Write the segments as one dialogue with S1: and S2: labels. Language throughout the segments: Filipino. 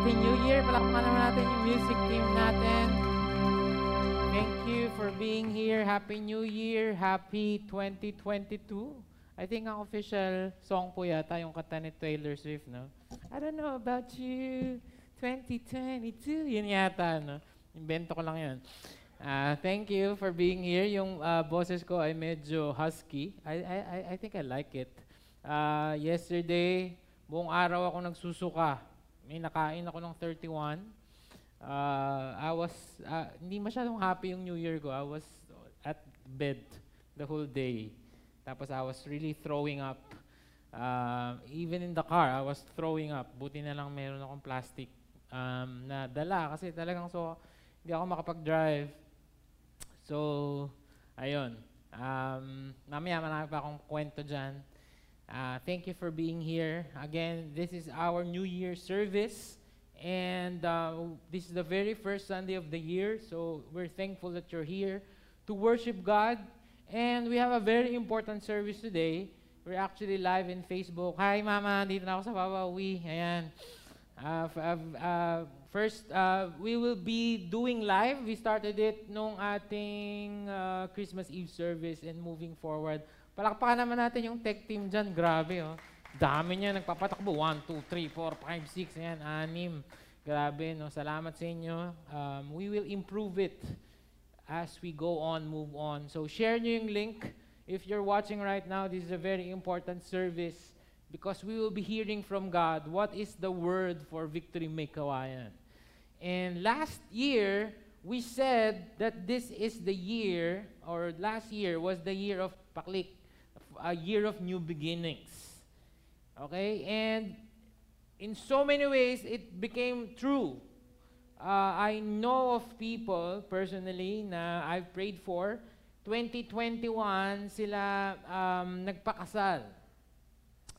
S1: Happy New Year! Palakpakan naman natin yung music team natin. Thank you for being here. Happy New Year! Happy 2022! I think ang official song po yata yung kanta ni Taylor Swift, no? I don't know about you, 2022. Yun yata, no? Invento ko lang yun. Uh, thank you for being here. Yung uh, boses ko ay medyo husky. I, I, I think I like it. Uh, yesterday, buong araw ako nagsusuka. May nakain ako ng 31. Uh, I was, uh, hindi masyadong happy yung New Year ko. I was at bed the whole day. Tapos I was really throwing up. Uh, even in the car, I was throwing up. Buti na lang meron akong plastic um, na dala kasi talagang so, hindi ako makapag-drive. So, ayun. Um, mamaya marami pa akong kwento dyan. Uh, thank you for being here. Again, this is our New Year service. And uh, this is the very first Sunday of the year. So we're thankful that you're here to worship God. And we have a very important service today. We're actually live in Facebook. Hi, Mama. Dito na ako sa Wawawi. Ayan. Uh, uh, first, uh, we will be doing live. We started it nung ating uh, Christmas Eve service and moving forward. Palakpakan naman natin yung tech team dyan. Grabe, oh. Dami niya nagpapatakbo. 1, 2, 3, 4, 5, 6, ayan, 6. Grabe, no? Salamat sa inyo. Um, we will improve it as we go on, move on. So share nyo yung link. If you're watching right now, this is a very important service because we will be hearing from God what is the word for Victory May Kawayan. And last year, we said that this is the year, or last year was the year of Paklik, a year of new beginnings. Okay? And in so many ways, it became true. Uh, I know of people personally na I've prayed for. 2021, sila um, nagpakasal.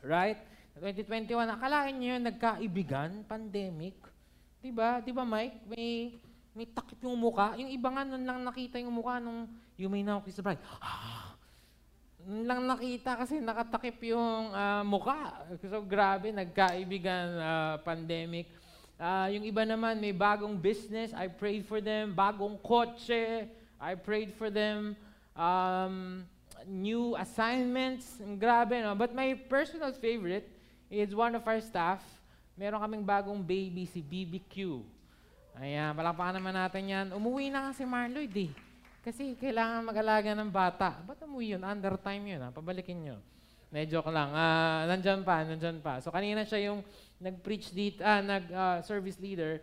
S1: Right? 2021, akalain niyo nagkaibigan, pandemic. Diba? Diba, Mike? May, may takip yung muka. Yung iba nga nun lang nakita yung muka nung you may now kiss the bride. Ah, lang nakita kasi nakatakip yung uh, muka. So grabe, nagkaibigan uh, pandemic. Uh, yung iba naman may bagong business, I prayed for them. Bagong kotse, I prayed for them. Um, new assignments, grabe no. But my personal favorite is one of our staff. Meron kaming bagong baby, si BBQ. Ayan, palakpakan naman natin yan. Umuwi na kasi Marloyd eh. Kasi kailangan mag-alaga ng bata. Ba't umuwi yun? Under time yun, ha? Pabalikin nyo. Medyo ko lang. Uh, nandyan pa, nandyan pa. So kanina siya yung nag-preach dito, ah, nag-service uh, leader.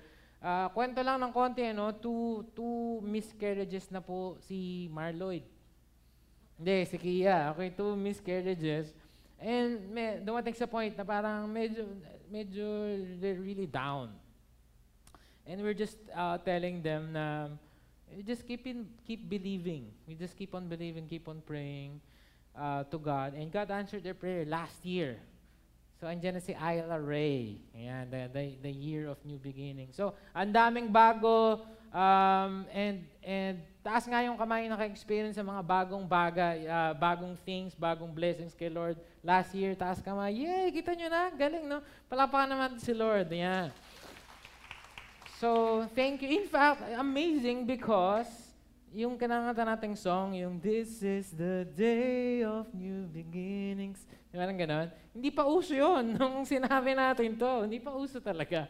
S1: Uh, kwento lang ng konti, ano, two, two miscarriages na po si Marloyd. Hindi, si Kia. Okay, two miscarriages. And may, dumating sa point na parang medyo, medyo they're really down. And we're just uh, telling them na You just keep in, keep believing. We just keep on believing, keep on praying uh, to God. And God answered their prayer last year. So, andyan na si Ayla Ray. Ayan, the, the, the year of new beginning. So, ang daming bago um, and, and taas nga yung kamay naka-experience sa mga bagong bagay, uh, bagong things, bagong blessings kay Lord. Last year, taas kamay. Yay! Kita nyo na? Galing, no? Palapakan naman si Lord. Ayan. So, thank you. In fact, amazing because yung kanangata nating song, yung This is the day of new beginnings. Di ba ganon? Hindi pa uso yun nung sinabi natin to. Hindi pa uso talaga.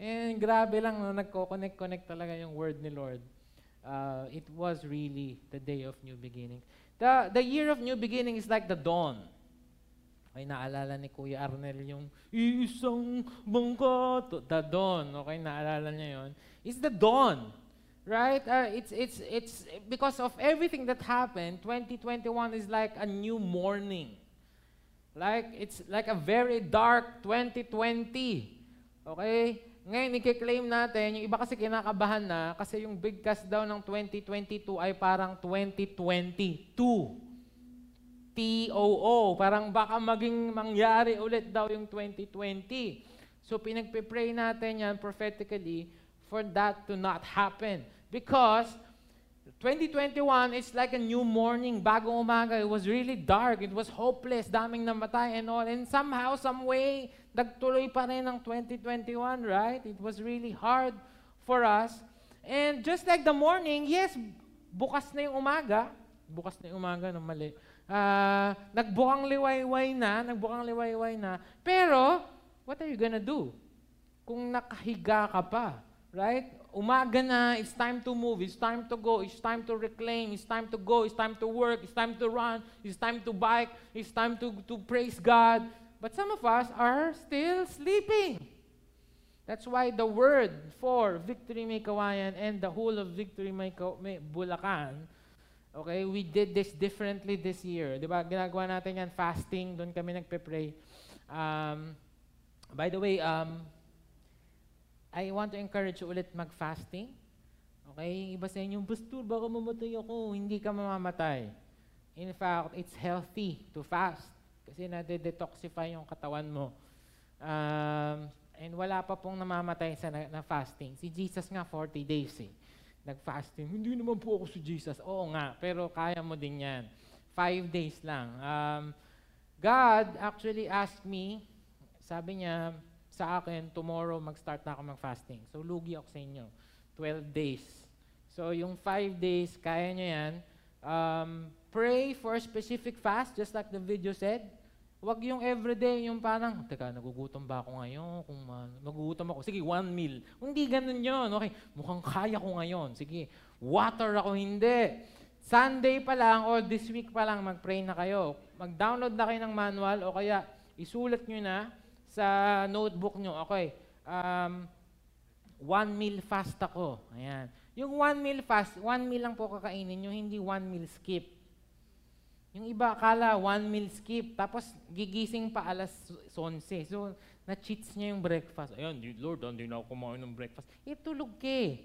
S1: And grabe lang, no, nagko-connect-connect talaga yung word ni Lord. Uh, it was really the day of new beginning. The, the year of new beginning is like the dawn. Okay, naalala ni Kuya Arnel yung isang bangka, the dawn. Okay, naalala niya yon. It's the dawn. Right? Uh, it's, it's, it's because of everything that happened, 2021 is like a new morning. Like, it's like a very dark 2020. Okay? Ngayon, i-claim natin, yung iba kasi kinakabahan na kasi yung big cast daw ng 2022 ay parang 2022. TOO. Parang baka maging mangyari ulit daw yung 2020. So pinagpe-pray natin yan prophetically for that to not happen. Because 2021 is like a new morning, bagong umaga. It was really dark. It was hopeless. Daming namatay and all. And somehow, some way, nagtuloy pa rin ng 2021, right? It was really hard for us. And just like the morning, yes, bukas na yung umaga. Bukas na yung umaga, no, mali. Uh, nagbukang liwayway na, nagbukang liwayway na. Pero, what are you gonna do? Kung nakahiga ka pa, right? Umaga na, it's time to move, it's time to go, it's time to reclaim, it's time to go, it's time to work, it's time to run, it's time to bike, it's time to, to praise God. But some of us are still sleeping. That's why the word for Victory May Kawayan and the whole of Victory May, May Bulacan, okay, we did this differently this year. Di ba? Ginagawa natin yan, fasting, doon kami nagpe-pray. Um, by the way, um, I want to encourage you ulit mag-fasting. Okay? Iba sa inyo, Pastor, baka mamatay ako. Hindi ka mamamatay. In fact, it's healthy to fast. Kasi nade-detoxify yung katawan mo. Um, and wala pa pong namamatay sa na, na fasting. Si Jesus nga 40 days eh. Nag-fasting. Hindi naman po ako si Jesus. Oo nga, pero kaya mo din yan. Five days lang. Um, God actually asked me, sabi niya, sa akin, tomorrow mag-start na ako mag-fasting. So, lugi ako sa inyo. 12 days. So, yung 5 days, kaya nyo yan. Um, pray for a specific fast, just like the video said. Huwag yung everyday, yung parang, teka, nagugutom ba ako ngayon? Kung uh, nagugutom ako, sige, one meal. Hindi ganun yon Okay, mukhang kaya ko ngayon. Sige, water ako, hindi. Sunday pa lang or this week pa lang, mag-pray na kayo. Mag-download na kayo ng manual o kaya isulat nyo na sa notebook nyo, okay, um, one meal fast ako. Ayan. Yung one meal fast, one meal lang po kakainin nyo, hindi one meal skip. Yung iba akala one meal skip, tapos gigising pa alas 11. So, na-cheats niya yung breakfast. Ayan, Lord, hindi na ako kumain ng breakfast. Eh, tulog ka eh.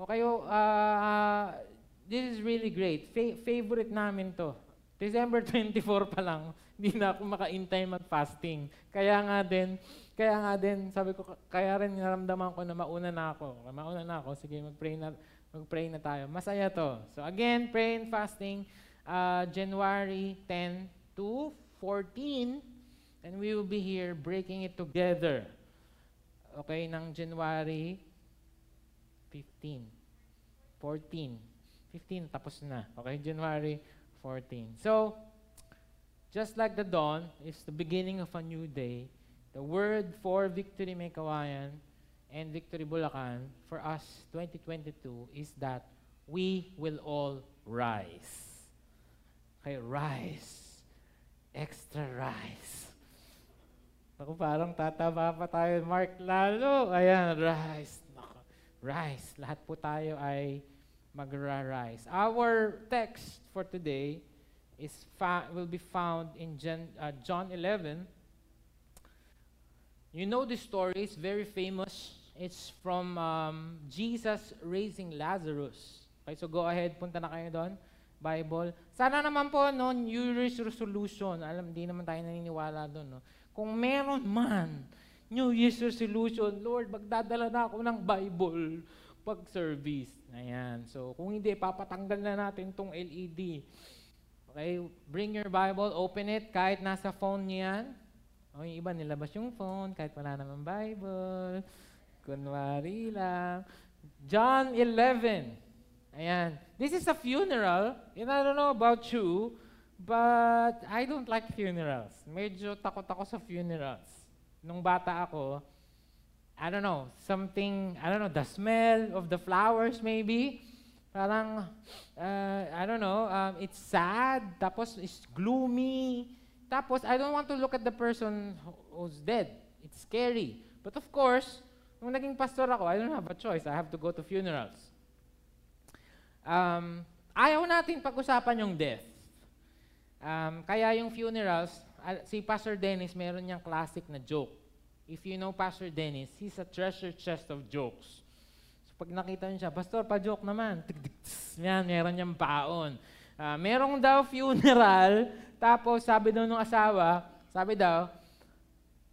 S1: Okay, uh, this is really great. Fa- favorite namin to. December 24 pa lang, hindi na ako makaintay mag-fasting. Kaya nga din, kaya nga din, sabi ko, kaya rin naramdaman ko na mauna na ako. Mauna na ako, sige, mag-pray na, mag-pray na tayo. Masaya to. So again, pray and fasting, uh, January 10 to 14, and we will be here breaking it together. Okay, ng January 15, 14, 15, tapos na. Okay, January 14. So, just like the dawn is the beginning of a new day, the word for Victory Mekawayan and Victory Bulacan for us 2022 is that we will all rise. Okay, rise. Extra rise. Ako parang tataba pa tayo, Mark, lalo. Ayan, rise. Rise. Lahat po tayo ay magra-rise. Our text for today is will be found in Gen, uh, John 11. You know the story, it's very famous. It's from um, Jesus raising Lazarus. Okay, so go ahead, punta na kayo doon. Bible. Sana naman po, no, New Year's resolution. Alam, di naman tayo naniniwala doon. No? Kung meron man, New Year's resolution, Lord, magdadala na ako ng Bible pag-service. Ayan. So, kung hindi, papatanggal na natin tong LED. Okay? Bring your Bible, open it, kahit nasa phone niyan. O, yung iba nilabas yung phone, kahit wala naman Bible. Kunwari lang. John 11. Ayan. This is a funeral. And I don't know about you, but I don't like funerals. Medyo takot ako sa funerals. Nung bata ako, I don't know, something, I don't know, the smell of the flowers maybe. Parang, uh, I don't know, um, it's sad, tapos it's gloomy. Tapos, I don't want to look at the person who's dead. It's scary. But of course, nung naging pastor ako, I don't have a choice. I have to go to funerals. Um, ayaw natin pag-usapan yung death. Um, kaya yung funerals, si Pastor Dennis, meron niyang classic na joke if you know Pastor Dennis, he's a treasure chest of jokes. So pag nakita niyo siya, Pastor, pa-joke naman. Yan, meron niyang baon. Uh, merong daw funeral, tapos sabi daw ng asawa, sabi daw,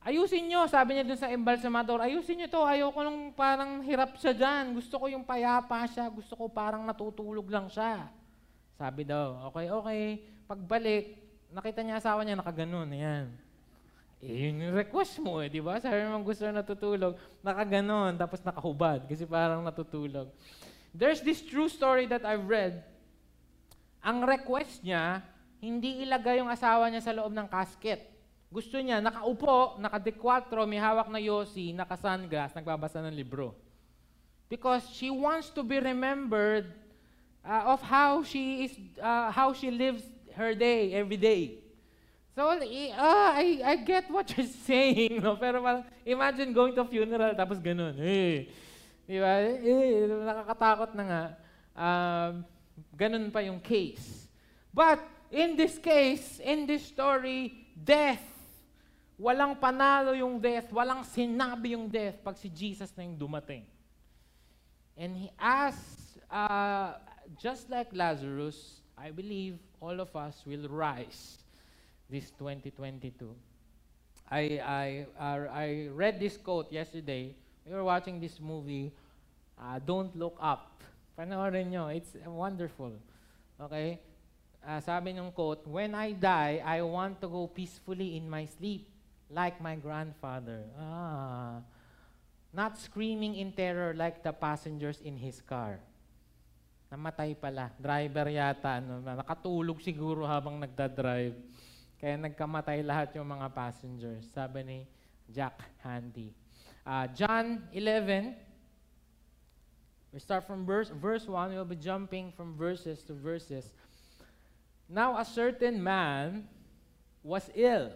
S1: ayusin niyo, sabi niya dun sa embalsamador, ayusin niyo to, ayoko nung parang hirap siya dyan. Gusto ko yung payapa siya, gusto ko parang natutulog lang siya. Sabi daw, okay, okay. Pagbalik, nakita niya asawa niya nakaganon, ayan. Eh, yun yung request mo eh, di ba? Sabi mo gusto na natutulog, nakaganon, tapos nakahubad kasi parang natutulog. There's this true story that I've read. Ang request niya, hindi ilagay yung asawa niya sa loob ng casket. Gusto niya, nakaupo, naka-dekwatro, may hawak na yosi, naka-sunglass, nagbabasa ng libro. Because she wants to be remembered uh, of how she is, uh, how she lives her day, every day. So, uh, I, I get what you're saying, no? Pero imagine going to funeral, tapos ganun. Eh, di ba? Eh, nakakatakot na nga. Um, ganun pa yung case. But, in this case, in this story, death, walang panalo yung death, walang sinabi yung death pag si Jesus na yung dumating. And he asked, uh, just like Lazarus, I believe all of us will rise this 2022. I, I, uh, I read this quote yesterday. We were watching this movie, uh, Don't Look Up. Panoorin nyo, it's wonderful. Okay? Uh, sabi ng quote, When I die, I want to go peacefully in my sleep, like my grandfather. Ah, not screaming in terror like the passengers in his car. Namatay pala. Driver yata. Ano, nakatulog siguro habang nagda-drive. Kaya nagkamatay lahat yung mga passengers. Sabi ni Jack Handy. Uh, John 11, we start from verse, verse 1. We'll be jumping from verses to verses. Now a certain man was ill,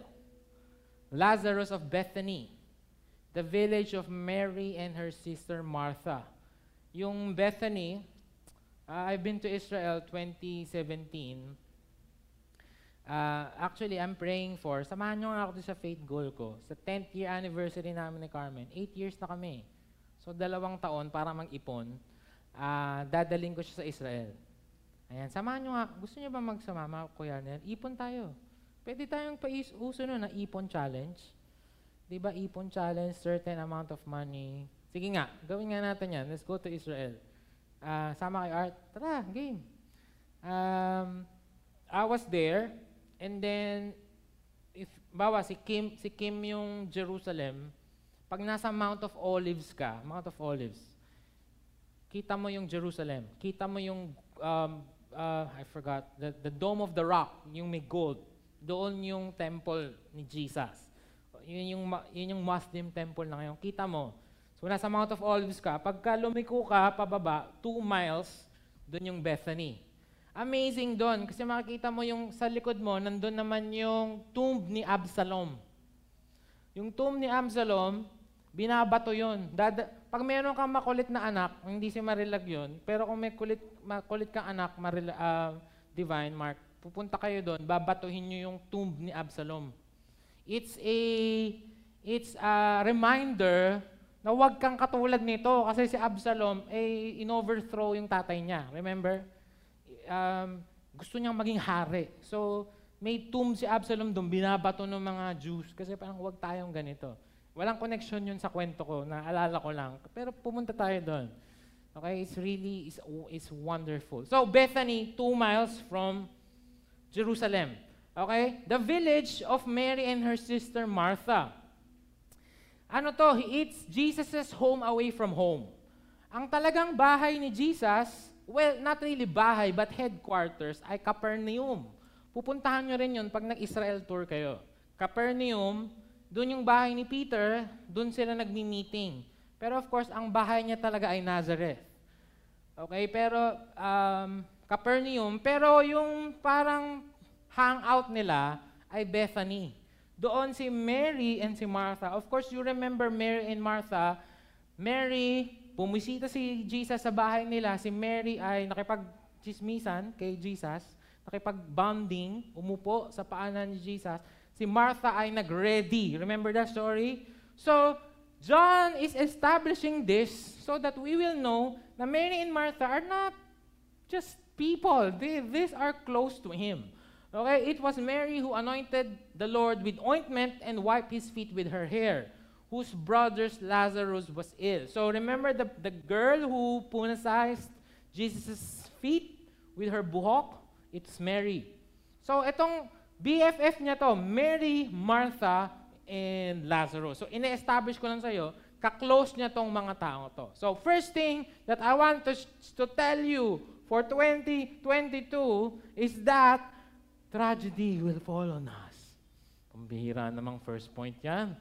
S1: Lazarus of Bethany, the village of Mary and her sister Martha. Yung Bethany, uh, I've been to Israel 2017. Uh, actually, I'm praying for, samahan nyo nga ako sa faith goal ko. Sa 10th year anniversary namin ni Carmen, 8 years na kami. So, dalawang taon para mag-ipon, uh, dadaling ko siya sa Israel. Ayan, samahan nyo nga. Gusto nyo ba magsama, Kuya Arnel? Ipon tayo. Pwede tayong pauso nun na ipon challenge. Di ba, ipon challenge, certain amount of money. Sige nga, gawin nga natin yan. Let's go to Israel. Uh, sama kay Art. Tara, game. Um, I was there, And then, if, bawa, si Kim, si Kim yung Jerusalem, pag nasa Mount of Olives ka, Mount of Olives, kita mo yung Jerusalem, kita mo yung, um, uh, I forgot, the, the Dome of the Rock, yung may gold. Doon yung temple ni Jesus. Yun yung, yun yung Muslim temple na ngayon. Kita mo. So, nasa Mount of Olives ka, pagka lumiko ka, pababa, two miles, doon yung Bethany. Amazing doon kasi makikita mo yung sa likod mo, nandun naman yung tomb ni Absalom. Yung tomb ni Absalom, binabato yun. Dada, pag meron kang makulit na anak, hindi si Marilag yun, pero kung may kulit, makulit kang anak, Marila, uh, Divine Mark, pupunta kayo doon, babatuhin nyo yung tomb ni Absalom. It's a, it's a reminder na huwag kang katulad nito kasi si Absalom, eh, in-overthrow yung tatay niya. Remember? um, gusto niyang maging hari. So, may tomb si Absalom doon, binabato ng mga Jews kasi parang huwag tayong ganito. Walang connection yun sa kwento ko, naalala ko lang. Pero pumunta tayo doon. Okay, it's really, it's, it's wonderful. So, Bethany, two miles from Jerusalem. Okay? The village of Mary and her sister Martha. Ano to? It's Jesus' home away from home. Ang talagang bahay ni Jesus well, not really bahay, but headquarters ay Capernaum. Pupuntahan nyo rin yun pag nag-Israel tour kayo. Capernaum, doon yung bahay ni Peter, doon sila nagmi-meeting. Pero of course, ang bahay niya talaga ay Nazareth. Okay, pero um, Capernaum, pero yung parang hangout nila ay Bethany. Doon si Mary and si Martha. Of course, you remember Mary and Martha. Mary Pumisita si Jesus sa bahay nila, si Mary ay nakipag-chismisan kay Jesus, nakipag-bonding, umupo sa paanan ni Jesus. Si Martha ay nag-ready. Remember that story? So, John is establishing this so that we will know na Mary and Martha are not just people. They, these are close to Him. Okay, it was Mary who anointed the Lord with ointment and wiped His feet with her hair whose brother's Lazarus was ill. So remember the, the girl who punicized Jesus' feet with her buhok? It's Mary. So itong BFF niya to, Mary, Martha, and Lazarus. So, ine-establish ko lang sa'yo, ka-close niya tong mga tao to. So, first thing that I want to, to tell you for 2022 is that tragedy will fall on us. Pambihira namang first point yan.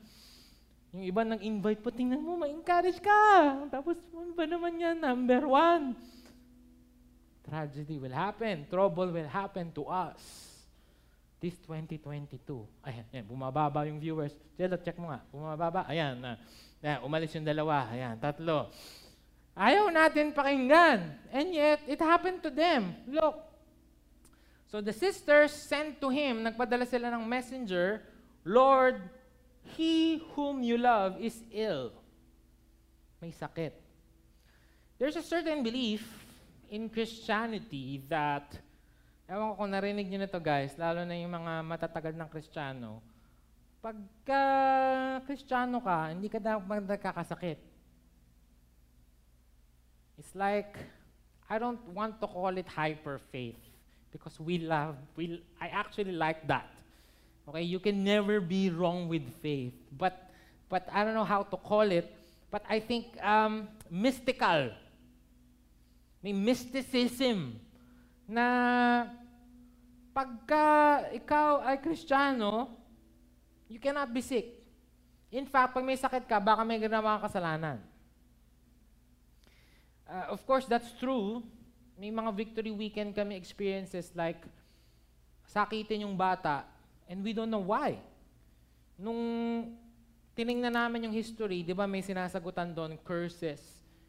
S1: Yung iba nang invite po, tingnan mo, ma-encourage ka. Tapos, ano ba naman yan? Number one. Tragedy will happen. Trouble will happen to us. This 2022. Ayan, ayan bumababa yung viewers. Jello, check mo nga. Bumababa. Ayan. Ayan, umalis yung dalawa. Ayan, tatlo. Ayaw natin pakinggan. And yet, it happened to them. Look. So the sisters sent to him, nagpadala sila ng messenger, Lord, He whom you love is ill. May sakit. There's a certain belief in Christianity that, ewan ko kung narinig nyo na to guys, lalo na yung mga matatagal ng Kristiyano, pagka Kristiyano ka, hindi ka dapat nagkakasakit. It's like, I don't want to call it hyper faith because we love, we, I actually like that. Okay, you can never be wrong with faith. But, but I don't know how to call it. But I think um, mystical. May mysticism na pagka ikaw ay kristyano, you cannot be sick. In fact, pag may sakit ka, baka may ginawa kang kasalanan. Uh, of course, that's true. May mga victory weekend kami experiences like sakitin yung bata, And we don't know why. Nung tiningnan namin yung history, di ba may sinasagutan doon, curses.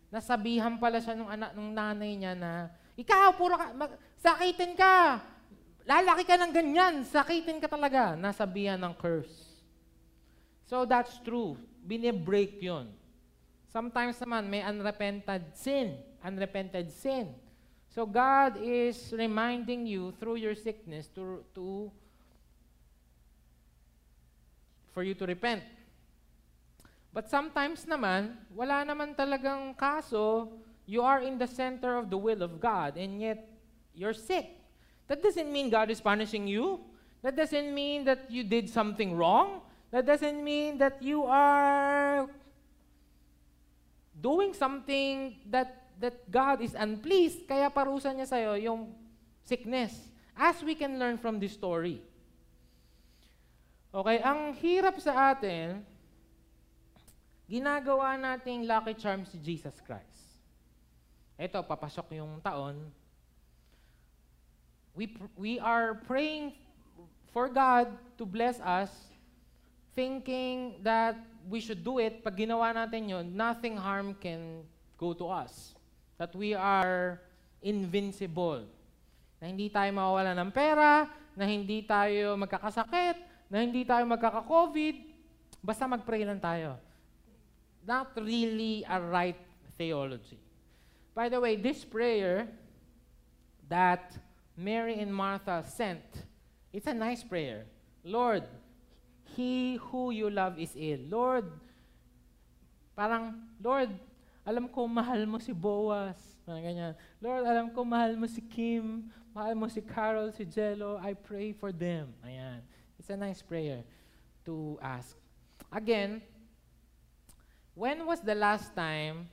S1: Nasabihan pala siya nung anak nung nanay niya na, ikaw, puro ka, mag, sakitin ka. Lalaki ka ng ganyan, sakitin ka talaga. Nasabihan ng curse. So that's true. Binibreak yun. Sometimes naman may unrepented sin. Unrepented sin. So God is reminding you through your sickness to, to for you to repent. But sometimes naman, wala naman talagang kaso, you are in the center of the will of God and yet you're sick. That doesn't mean God is punishing you. That doesn't mean that you did something wrong. That doesn't mean that you are doing something that that God is unpleased, kaya parusa niya sa'yo yung sickness. As we can learn from this story. Okay, ang hirap sa atin, ginagawa nating lucky charm si Jesus Christ. Ito, papasok yung taon. We, we are praying for God to bless us, thinking that we should do it. Pag ginawa natin yun, nothing harm can go to us. That we are invincible. Na hindi tayo mawawala ng pera, na hindi tayo magkakasakit, na hindi tayo magkaka-COVID, basta mag-pray lang tayo. Not really a right theology. By the way, this prayer that Mary and Martha sent, it's a nice prayer. Lord, he who you love is ill. Lord, parang, Lord, alam ko mahal mo si Boaz. Parang ganyan. Lord, alam ko mahal mo si Kim, mahal mo si Carol, si Jello. I pray for them. Ayan. It's a nice prayer to ask. Again, when was the last time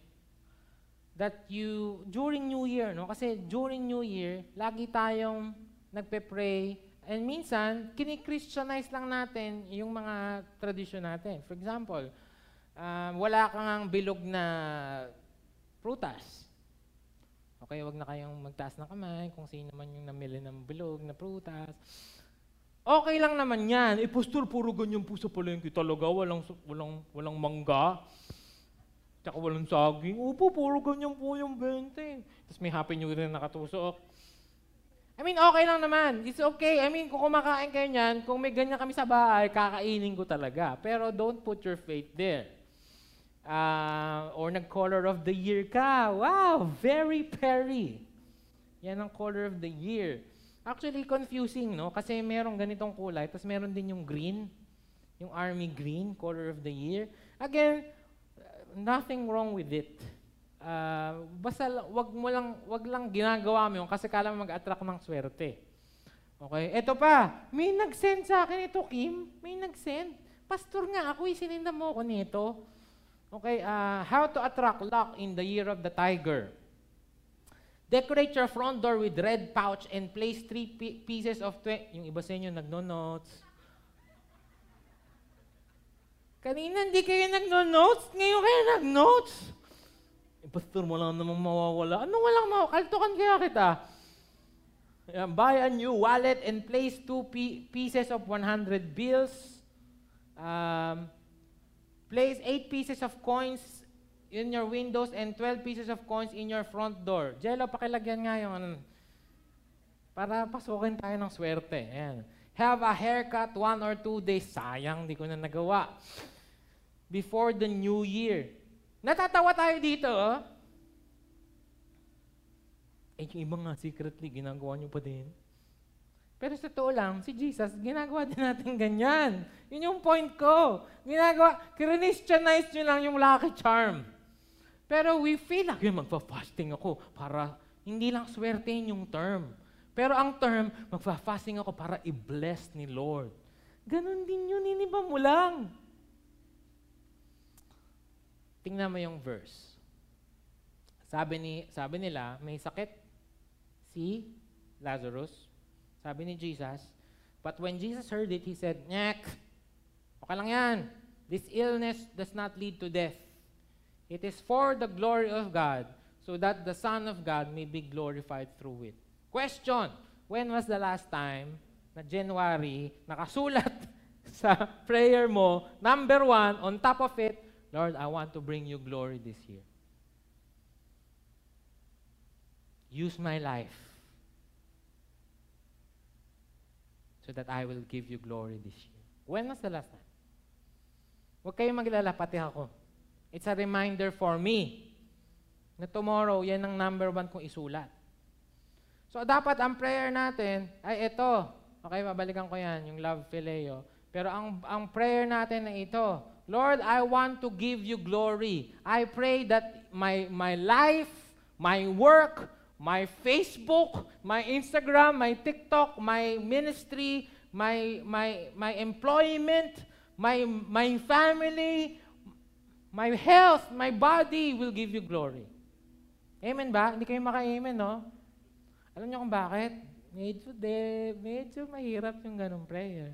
S1: that you, during New Year, no? Kasi during New Year, lagi tayong nagpe-pray and minsan, kini-Christianize lang natin yung mga tradisyon natin. For example, um, wala kang bilog na prutas. Okay, wag na kayong magtaas ng kamay kung sino man yung namili ng bilog na prutas. Okay lang naman yan. Eh, pastor, puro ganyan po sa palengke talaga. Walang, walang, walang mangga. Tsaka walang saging. Opo, puro ganyan po yung bente. Tapos may Happy New Year na nakatusok. I mean, okay lang naman. It's okay. I mean, kung kumakain kayo niyan, kung may ganyan kami sa bahay, kakainin ko talaga. Pero don't put your faith there. Uh, or nag-color of the year ka. Wow, very perry. Yan ang color of the year. Actually, confusing, no? Kasi merong ganitong kulay, tapos meron din yung green, yung army green, color of the year. Again, nothing wrong with it. Uh, basta wag mo lang wag lang ginagawa mo yun kasi kala mo mag-attract ng swerte. Okay? Ito pa, may nag-send sa akin ito, Kim. May nag-send. Pastor nga ako, isininda mo ako nito. Okay, uh, how to attract luck in the year of the tiger. Decorate your front door with red pouch and place three pieces of yung iba sa inyo nagno-notes. Kanina hindi kayo nagno-notes, ngayon kayo nag-notes. Eh, pastor, wala namang mawawala. Ano walang mawawala? Kaltukan kaya kita. buy a new wallet and place two pieces of 100 bills. Um, place eight pieces of coins in your windows and 12 pieces of coins in your front door. Jello, pakilagyan nga yung ano, para pasukin tayo ng swerte. Ayan. Have a haircut one or two days. Sayang, di ko na nagawa. Before the new year. Natatawa tayo dito, oh. Eh, yung iba nga secretly, ginagawa nyo pa din. Pero sa totoo lang, si Jesus, ginagawa din natin ganyan. Yun yung point ko. Ginagawa, Christianize nyo lang yung lucky charm. Pero we feel like, yun, magpa-fasting ako para hindi lang swertein yung term. Pero ang term, magpa-fasting ako para i-bless ni Lord. Ganon din yun, iniba mo lang. Tingnan mo yung verse. Sabi, ni, sabi nila, may sakit si Lazarus. Sabi ni Jesus, but when Jesus heard it, he said, Nyek, okay lang yan. This illness does not lead to death. It is for the glory of God, so that the Son of God may be glorified through it. Question, when was the last time na January nakasulat sa prayer mo, number one, on top of it, Lord, I want to bring you glory this year. Use my life so that I will give you glory this year. When was the last time? Huwag kayong maglala, ako. It's a reminder for me na tomorrow, yan ang number one kong isulat. So, dapat ang prayer natin ay ito. Okay, babalikan ko yan, yung love phileo. Pero ang, ang prayer natin ay ito. Lord, I want to give you glory. I pray that my, my life, my work, my Facebook, my Instagram, my TikTok, my ministry, my my my employment, my my family, my health, my body will give you glory. Amen ba? Hindi kayo maka-amen, no? Alam niyo kung bakit? Medyo, de, medyo mahirap yung ganong prayer.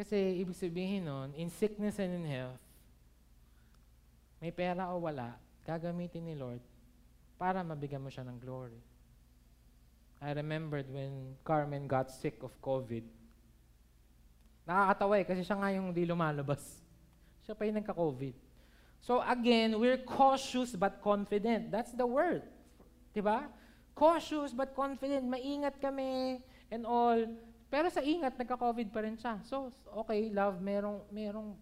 S1: Kasi ibig sabihin nun, in sickness and in health, may pera o wala, gagamitin ni Lord para mabigyan mo siya ng glory. I remembered when Carmen got sick of COVID. Nakakatawa eh, kasi siya nga yung di lumalabas. Siya pa yung nagka-COVID. So again, we're cautious but confident. That's the word. Diba? Cautious but confident. Maingat kami and all. Pero sa ingat, nagka-COVID pa rin siya. So, okay, love, merong, merong,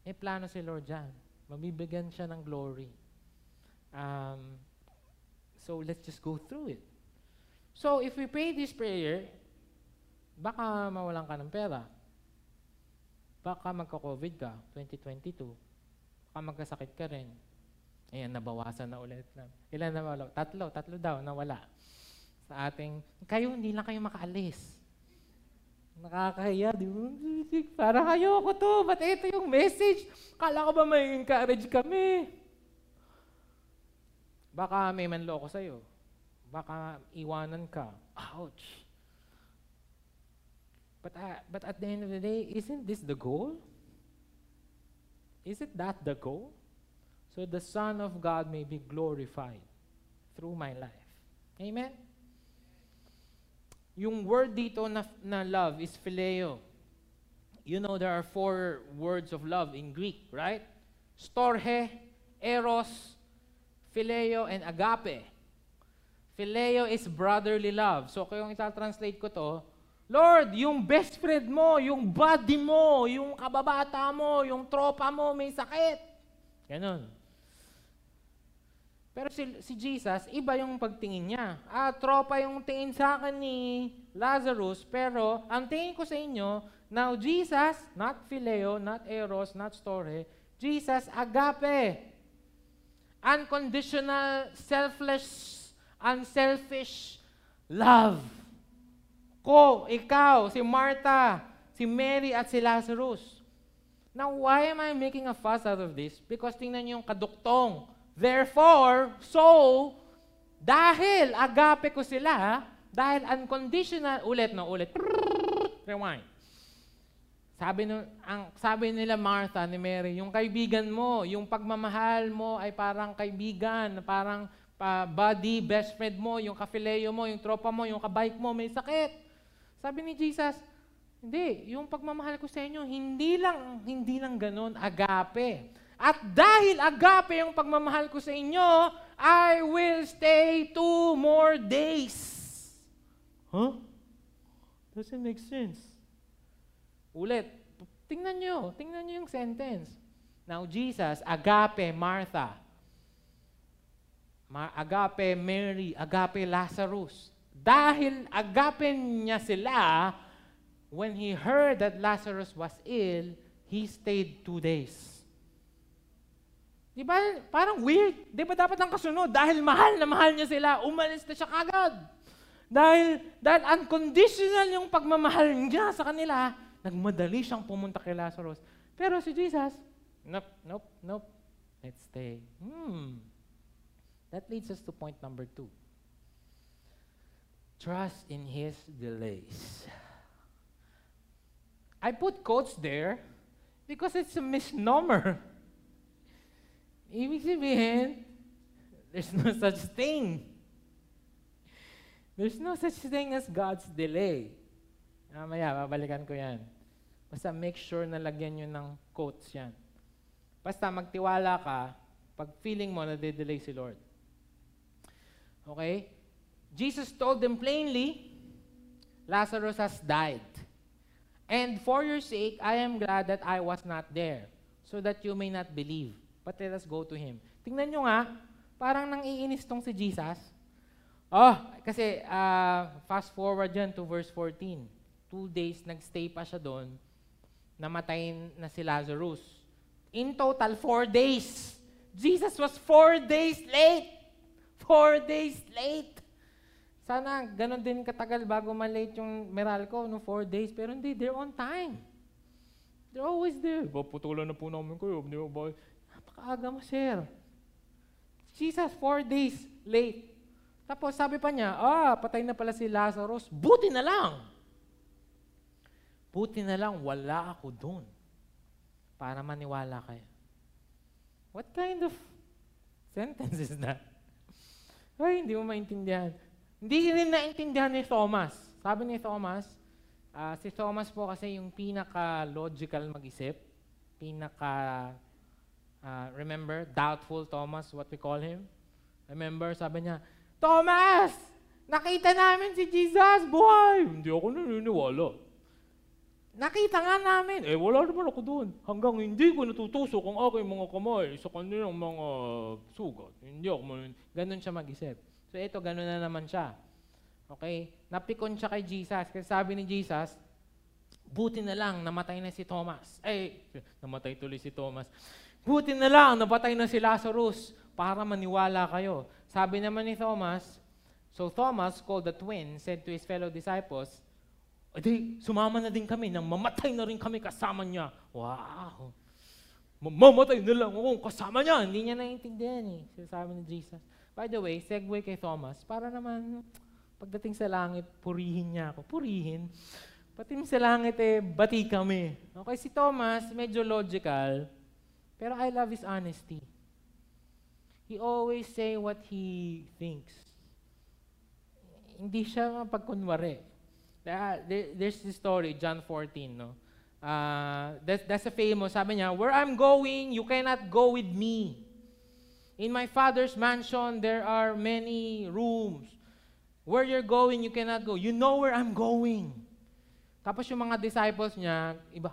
S1: may plano si Lord dyan. Mabibigyan siya ng glory. Um, so let's just go through it. So if we pray this prayer, baka mawalan ka ng pera. Baka magka-COVID ka, 2022. Baka magkasakit ka rin. Ayan, nabawasan na ulit. Ilan na wala? Tatlo, tatlo daw nawala. Sa ating, kayo, hindi lang kayo makaalis. Nakakahiya, di ba? Para kayo ko to. Ba't ito yung message? Kala ko ba may encourage kami? Baka may manloko sa'yo. Baka iwanan ka. Ouch! But, uh, but at the end of the day, isn't this the goal? Isn't that the goal? So the Son of God may be glorified through my life. Amen? Yung word dito na, na love is phileo. You know there are four words of love in Greek, right? Storge, eros, phileo, and agape. Phileo is brotherly love. So kung ita-translate ko to, Lord, yung best friend mo, yung buddy mo, yung kababata mo, yung tropa mo may sakit. Ganon. Pero si, si Jesus, iba yung pagtingin niya. Ah, tropa yung tingin sa akin ni Lazarus, pero ang tingin ko sa inyo, now Jesus, not phileo, not eros, not storge, Jesus, agape. Unconditional, selfless, unselfish love. ko, ikaw, si Martha, si Mary at si Lazarus. Now, why am I making a fuss out of this? Because tingnan niyo yung kaduktong. Therefore, so, dahil agape ko sila, dahil unconditional, ulit no, ulit. Rewind. Sabi, no, ang, sabi nila Martha ni Mary, yung kaibigan mo, yung pagmamahal mo ay parang kaibigan, parang pa, buddy, best friend mo, yung kafileo mo, yung tropa mo, yung kabike mo, may sakit. Sabi ni Jesus, hindi, yung pagmamahal ko sa inyo, hindi lang, hindi lang ganun, agape. At dahil agape yung pagmamahal ko sa inyo, I will stay two more days. Huh? Doesn't make sense. Ulit, tingnan nyo, tingnan nyo yung sentence. Now, Jesus, agape, Martha. Ma agape, Mary, agape, Lazarus. Dahil agape niya sila, when he heard that Lazarus was ill, he stayed two days. Di ba? Parang weird. Di ba dapat ang kasunod? Dahil mahal na mahal niya sila, umalis na siya kagad. Dahil, dahil unconditional yung pagmamahal niya sa kanila, nagmadali siyang pumunta kay Lazarus. Pero si Jesus, nope, nope, nope. Let's stay. Hmm. That leads us to point number two. Trust in His delays. I put quotes there because it's a misnomer. Ibig sabihin, there's no such thing. There's no such thing as God's delay. Mamaya, babalikan ko yan. Basta make sure na lagyan nyo ng quotes yan. Basta magtiwala ka pag feeling mo na delay si Lord. Okay? Jesus told them plainly, Lazarus has died. And for your sake, I am glad that I was not there, so that you may not believe. But let us go to Him. Tingnan nyo nga, parang nang iinis tong si Jesus. Oh, kasi uh, fast forward dyan to verse 14. Two days, nagstay pa siya doon, namatay na si Lazarus. In total, four days. Jesus was four days late. Four days late. Sana ganun din katagal bago malate yung Meralco, no, four days. Pero hindi, they're on time. They're always there. Paputulan na po namin kayo. Di ba? Napakaaga mo, sir. Jesus, four days late. Tapos sabi pa niya, ah, patay na pala si Lazarus. Buti na lang. Buti na lang, wala ako doon. Para maniwala kayo. What kind of sentence is that? Ay, hindi mo maintindihan. Hindi rin naintindihan ni Thomas. Sabi ni Thomas, uh, si Thomas po kasi yung pinaka-logical mag-isip, pinaka, uh, remember, doubtful Thomas, what we call him. Remember, sabi niya, Thomas! Nakita namin si Jesus, buhay! Hindi ako naniniwala. Nakita nga namin. Eh, wala naman ako doon. Hanggang hindi ko natutusok ang aking mga kamay sa kanilang mga sugat. Hindi ako man. Ganon siya mag-isip. So ito, ganon na naman siya. Okay? Napikon siya kay Jesus. Kasi sabi ni Jesus, buti na lang namatay na si Thomas. Eh, namatay tuloy si Thomas. Buti na lang napatay na si Lazarus para maniwala kayo. Sabi naman ni Thomas, so Thomas, called the twin, said to his fellow disciples, Adi, sumama na din kami nang mamatay na rin kami kasama niya. Wow! Mamamatay na lang ako kasama niya. Hindi niya naiintindihan eh. Sinasabi ni Jesus. By the way, segue kay Thomas, para naman pagdating sa langit, purihin niya ako. Purihin. Pati sa langit eh, bati kami. Okay, si Thomas, medyo logical, pero I love his honesty. He always say what he thinks. Hindi siya pagkunwari. Uh, there's this story, John 14, no? Uh, that's, that's a famous, sabi niya, where I'm going, you cannot go with me. In my father's mansion, there are many rooms. Where you're going, you cannot go. You know where I'm going. Tapos yung mga disciples niya, iba,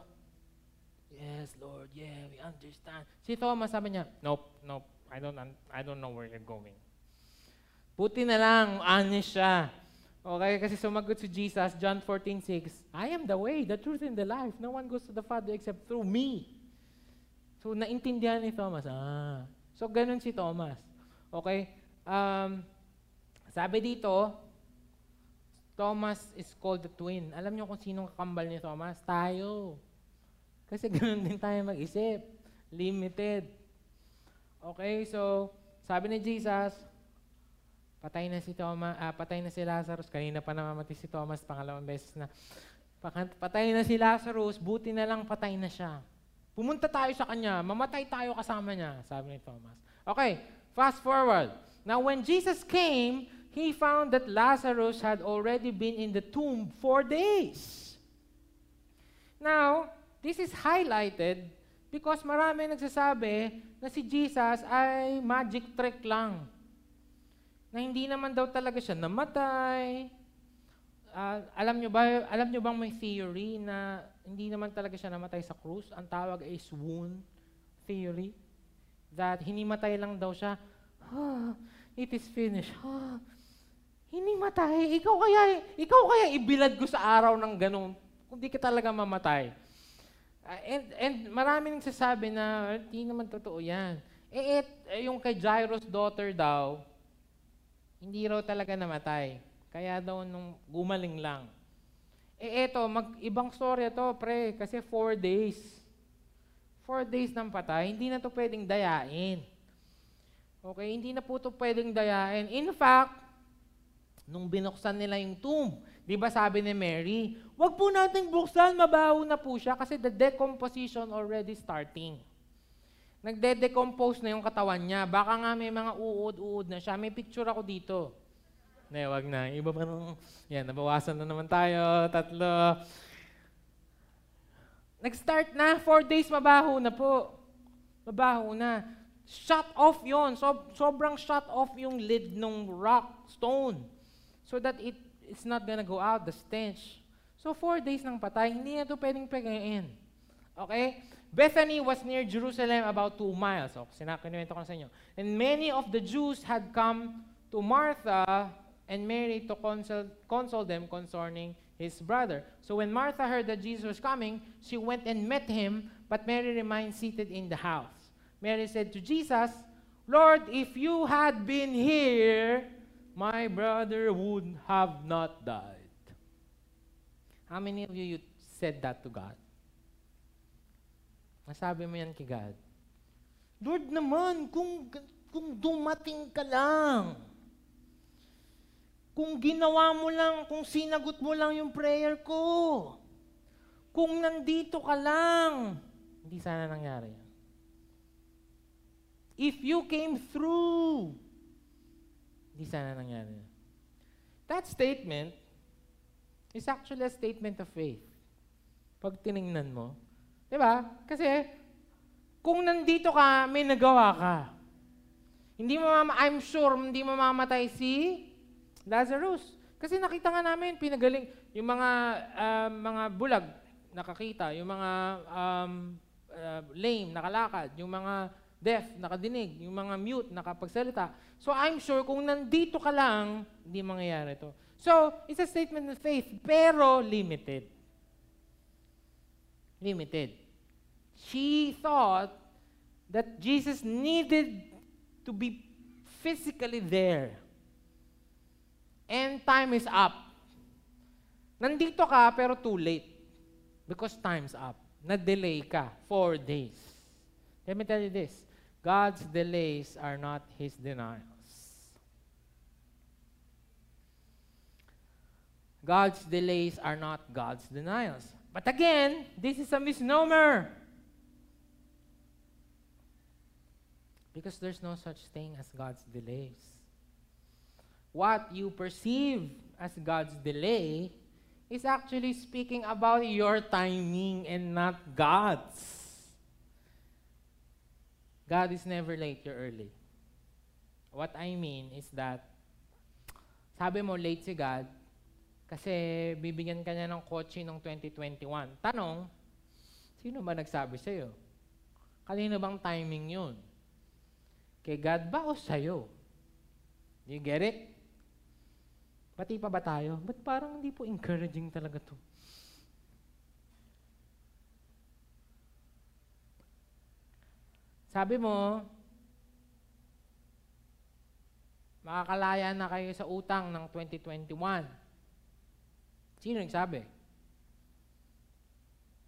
S1: Yes, Lord, yeah, we understand. Si Thomas sabi niya, Nope, nope, I don't, I don't know where you're going. Buti na lang, honest siya. Okay, kasi sumagot si Jesus, John 14:6, I am the way, the truth, and the life. No one goes to the Father except through me. So, naintindihan ni Thomas. Ah. So, ganun si Thomas. Okay? Um, sabi dito, Thomas is called the twin. Alam niyo kung sinong kakambal ni Thomas? Tayo. Kasi ganun din tayo mag-isip. Limited. Okay, so sabi ni Jesus, patay na si Thomas, ah, patay na si Lazarus. Kanina pa namamatay si Thomas, pangalawang beses na. Patay na si Lazarus, buti na lang patay na siya. Pumunta tayo sa kanya, mamatay tayo kasama niya, sabi ni Thomas. Okay, fast forward. Now when Jesus came, he found that Lazarus had already been in the tomb four days. Now, this is highlighted because marami nagsasabi na si Jesus ay magic trick lang. Na hindi naman daw talaga siya namatay, Uh, alam nyo ba, alam nyo bang may theory na hindi naman talaga siya namatay sa krus? Ang tawag ay swoon theory. That hinimatay lang daw siya, ah, it is finished. Ah, hinimatay. Ikaw kaya, ikaw kaya ibilad ko sa araw ng ganun kung di ka talaga mamatay. Uh, and, and marami nang sasabi na hindi naman totoo yan. Eh, et, eh, yung kay Jairus' daughter daw, hindi raw talaga namatay. Kaya daw nung gumaling lang. Eh eto, mag-ibang storya to, pre, kasi four days. Four days ng patay, hindi na to pwedeng dayain. Okay, hindi na po to pwedeng dayain. In fact, nung binuksan nila yung tomb, di ba sabi ni Mary, wag po nating buksan, mabaho na po siya kasi the decomposition already starting. Nagde-decompose na yung katawan niya. Baka nga may mga uod-uod na siya. May picture ako dito. Ne, wag na. Iba pa nung, yan, nabawasan na naman tayo, tatlo. Nag-start na, four days mabaho na po. Mabaho na. Shut off yon so, sobrang shut off yung lid ng rock, stone. So that it it's not gonna go out, the stench. So four days ng patay, hindi na ito pwedeng pegain. Okay? Bethany was near Jerusalem about two miles. So, sinakinuwento ko na sa inyo. And many of the Jews had come to Martha and Mary to console, console them concerning his brother. So when Martha heard that Jesus was coming, she went and met him, but Mary remained seated in the house. Mary said to Jesus, Lord, if you had been here, my brother would have not died. How many of you, you said that to God? Nasabi mo yan kay God. Lord naman, kung, kung dumating ka lang, kung ginawa mo lang, kung sinagot mo lang yung prayer ko. Kung nandito ka lang. Hindi sana nangyari yan. If you came through, hindi sana nangyari. That statement is actually a statement of faith. Pag tiningnan mo. Di ba? Kasi, kung nandito ka, may nagawa ka. Hindi mo mama, I'm sure, hindi mo mamatay si Lazarus. Kasi nakita nga namin, pinagaling, yung mga, uh, mga bulag, nakakita, yung mga um, uh, lame, nakalakad, yung mga deaf, nakadinig, yung mga mute, nakapagsalita. So I'm sure kung nandito ka lang, hindi mangyayari to. So, it's a statement of faith, pero limited. Limited. She thought that Jesus needed to be physically there And time is up. Nandito ka pero too late. Because time's up. Na-delay ka. Four days. Let me tell you this. God's delays are not His denials. God's delays are not God's denials. But again, this is a misnomer. Because there's no such thing as God's delays what you perceive as God's delay is actually speaking about your timing and not God's. God is never late, you're early. What I mean is that, sabi mo late si God, kasi bibigyan ka niya ng kotse ng 2021. Tanong, sino ba nagsabi sa'yo? Kanino bang timing yun? Kay God ba o sa'yo? You get it? Pati pa ba tayo? Ba't parang hindi po encouraging talaga to? Sabi mo, makakalaya na kayo sa utang ng 2021. Sino nagsabi?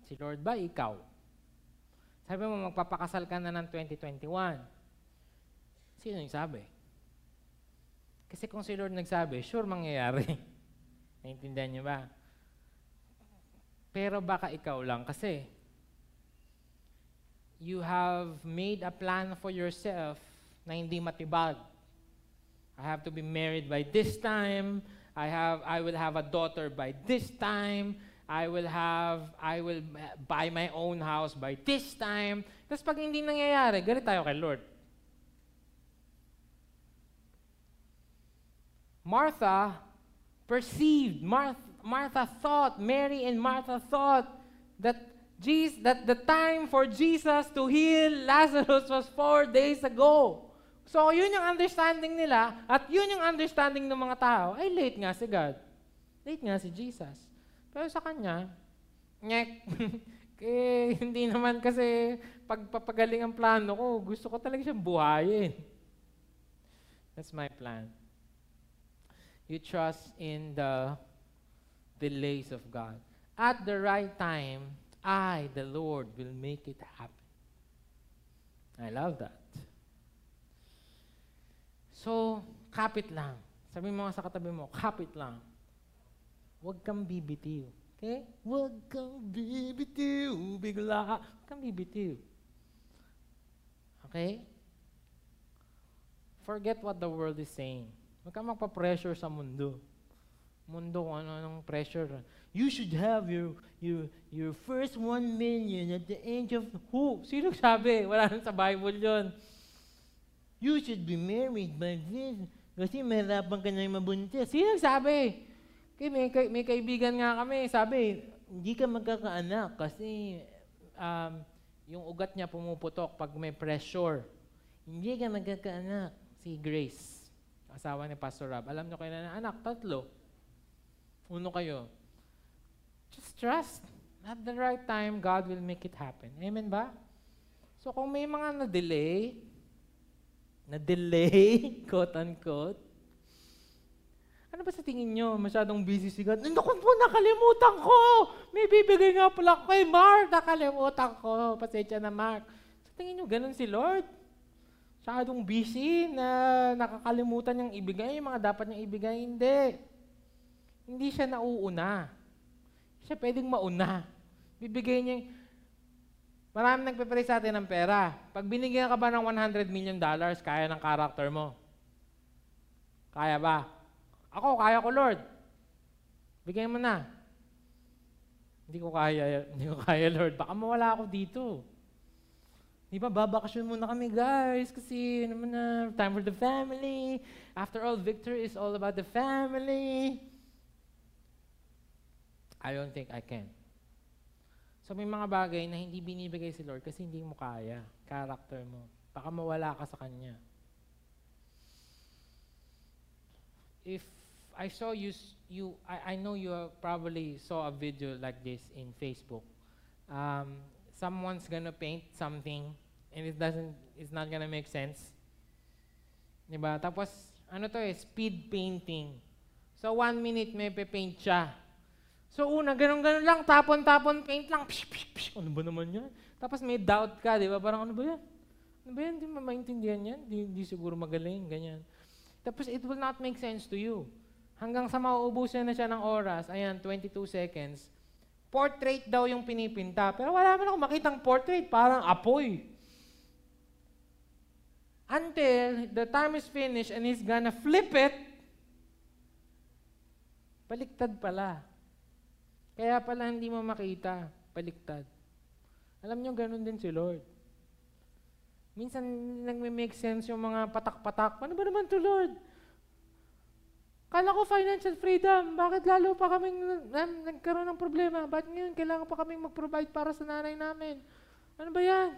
S1: Si Lord ba? Ikaw. Sabi mo, magpapakasal ka na ng 2021. Sino nagsabi? Kasi kung si Lord nagsabi, sure mangyayari. Naintindihan niyo ba? Pero baka ikaw lang kasi you have made a plan for yourself na hindi matibag. I have to be married by this time. I have I will have a daughter by this time. I will have I will buy my own house by this time. Tapos pag hindi nangyayari, galit tayo kay Lord. Martha perceived, Martha, Martha thought, Mary and Martha thought that Jesus, that the time for Jesus to heal Lazarus was four days ago. So, yun yung understanding nila, at yun yung understanding ng mga tao, ay late nga si God. Late nga si Jesus. Pero sa kanya, nyek, eh, hindi naman kasi pagpapagaling ang plano ko, gusto ko talaga siyang buhayin. That's my plan. You trust in the delays of God. At the right time, I, the Lord, will make it happen. I love that. So, kapit lang. Sabi mo sa katabi mo, kapit lang. Huwag kang bibitiw. Okay? Huwag kang bibitiw, bigla. Huwag kang bibitiw. Okay? Forget what the world is saying. Huwag kang magpa-pressure sa mundo. Mundo kung ano-anong pressure. You should have your, your, your first one million at the age of who? Sino sabi? Wala nang sa Bible yon. You should be married by this. Kasi mahirapan ka na yung mabuntis. Sino sabi? Okay, may, may kaibigan nga kami, sabi, hindi ka magkakaanak kasi um, yung ugat niya pumuputok pag may pressure. Hindi ka magkakaanak. Si Grace asawa ni Pastor Rob. Alam nyo kayo na anak, tatlo. Uno kayo. Just trust. At the right time, God will make it happen. Amen ba? So kung may mga na-delay, na-delay, quote-unquote, ano ba sa tingin nyo? Masyadong busy si God. Naku po, nakalimutan ko! May bibigay nga pala kay Mark. Nakalimutan ko. Pasensya na, Mark. Sa tingin nyo, ganun si Lord? masyadong busy na nakakalimutan niyang ibigay yung mga dapat niyang ibigay. Hindi. Hindi siya nauuna. Siya pwedeng mauna. Bibigay niya Marami nagpe-pray sa atin ng pera. Pag binigyan ka ba ng 100 million dollars, kaya ng character mo? Kaya ba? Ako, kaya ko, Lord. Bigyan mo na. Hindi ko kaya, hindi ko kaya, Lord. Baka mawala ako dito. Di ba, babakasyon muna kami guys kasi naman na, time for the family. After all, Victor is all about the family. I don't think I can. So may mga bagay na hindi binibigay si Lord kasi hindi mo kaya. Character mo. Baka mawala ka sa Kanya. If I saw you, you I, I know you probably saw a video like this in Facebook. Um, someone's gonna paint something and it doesn't, it's not gonna make sense. Diba? Tapos, ano to eh, speed painting. So, one minute may paint siya. So, una, ganun-ganun lang, tapon-tapon, paint lang, psh, psh, psh, ano ba naman yan? Tapos may doubt ka, di ba? Parang, ano ba yan? Ano ba yan? Hindi mo maintindihan yan? Di, di siguro magaling, ganyan. Tapos, it will not make sense to you. Hanggang sa mauubusan na siya ng oras, ayan, 22 seconds, Portrait daw yung pinipinta. Pero wala man ako makitang portrait. Parang apoy. Until the time is finished and he's gonna flip it, baliktad pala. Kaya pala hindi mo makita, baliktad. Alam nyo, ganun din si Lord. Minsan, nagme-make sense yung mga patak-patak. Ano ba naman to, Lord? Kala ko financial freedom. Bakit lalo pa kaming nagkaroon ng problema? Bakit ngayon kailangan pa kaming mag-provide para sa nanay namin? Ano ba yan?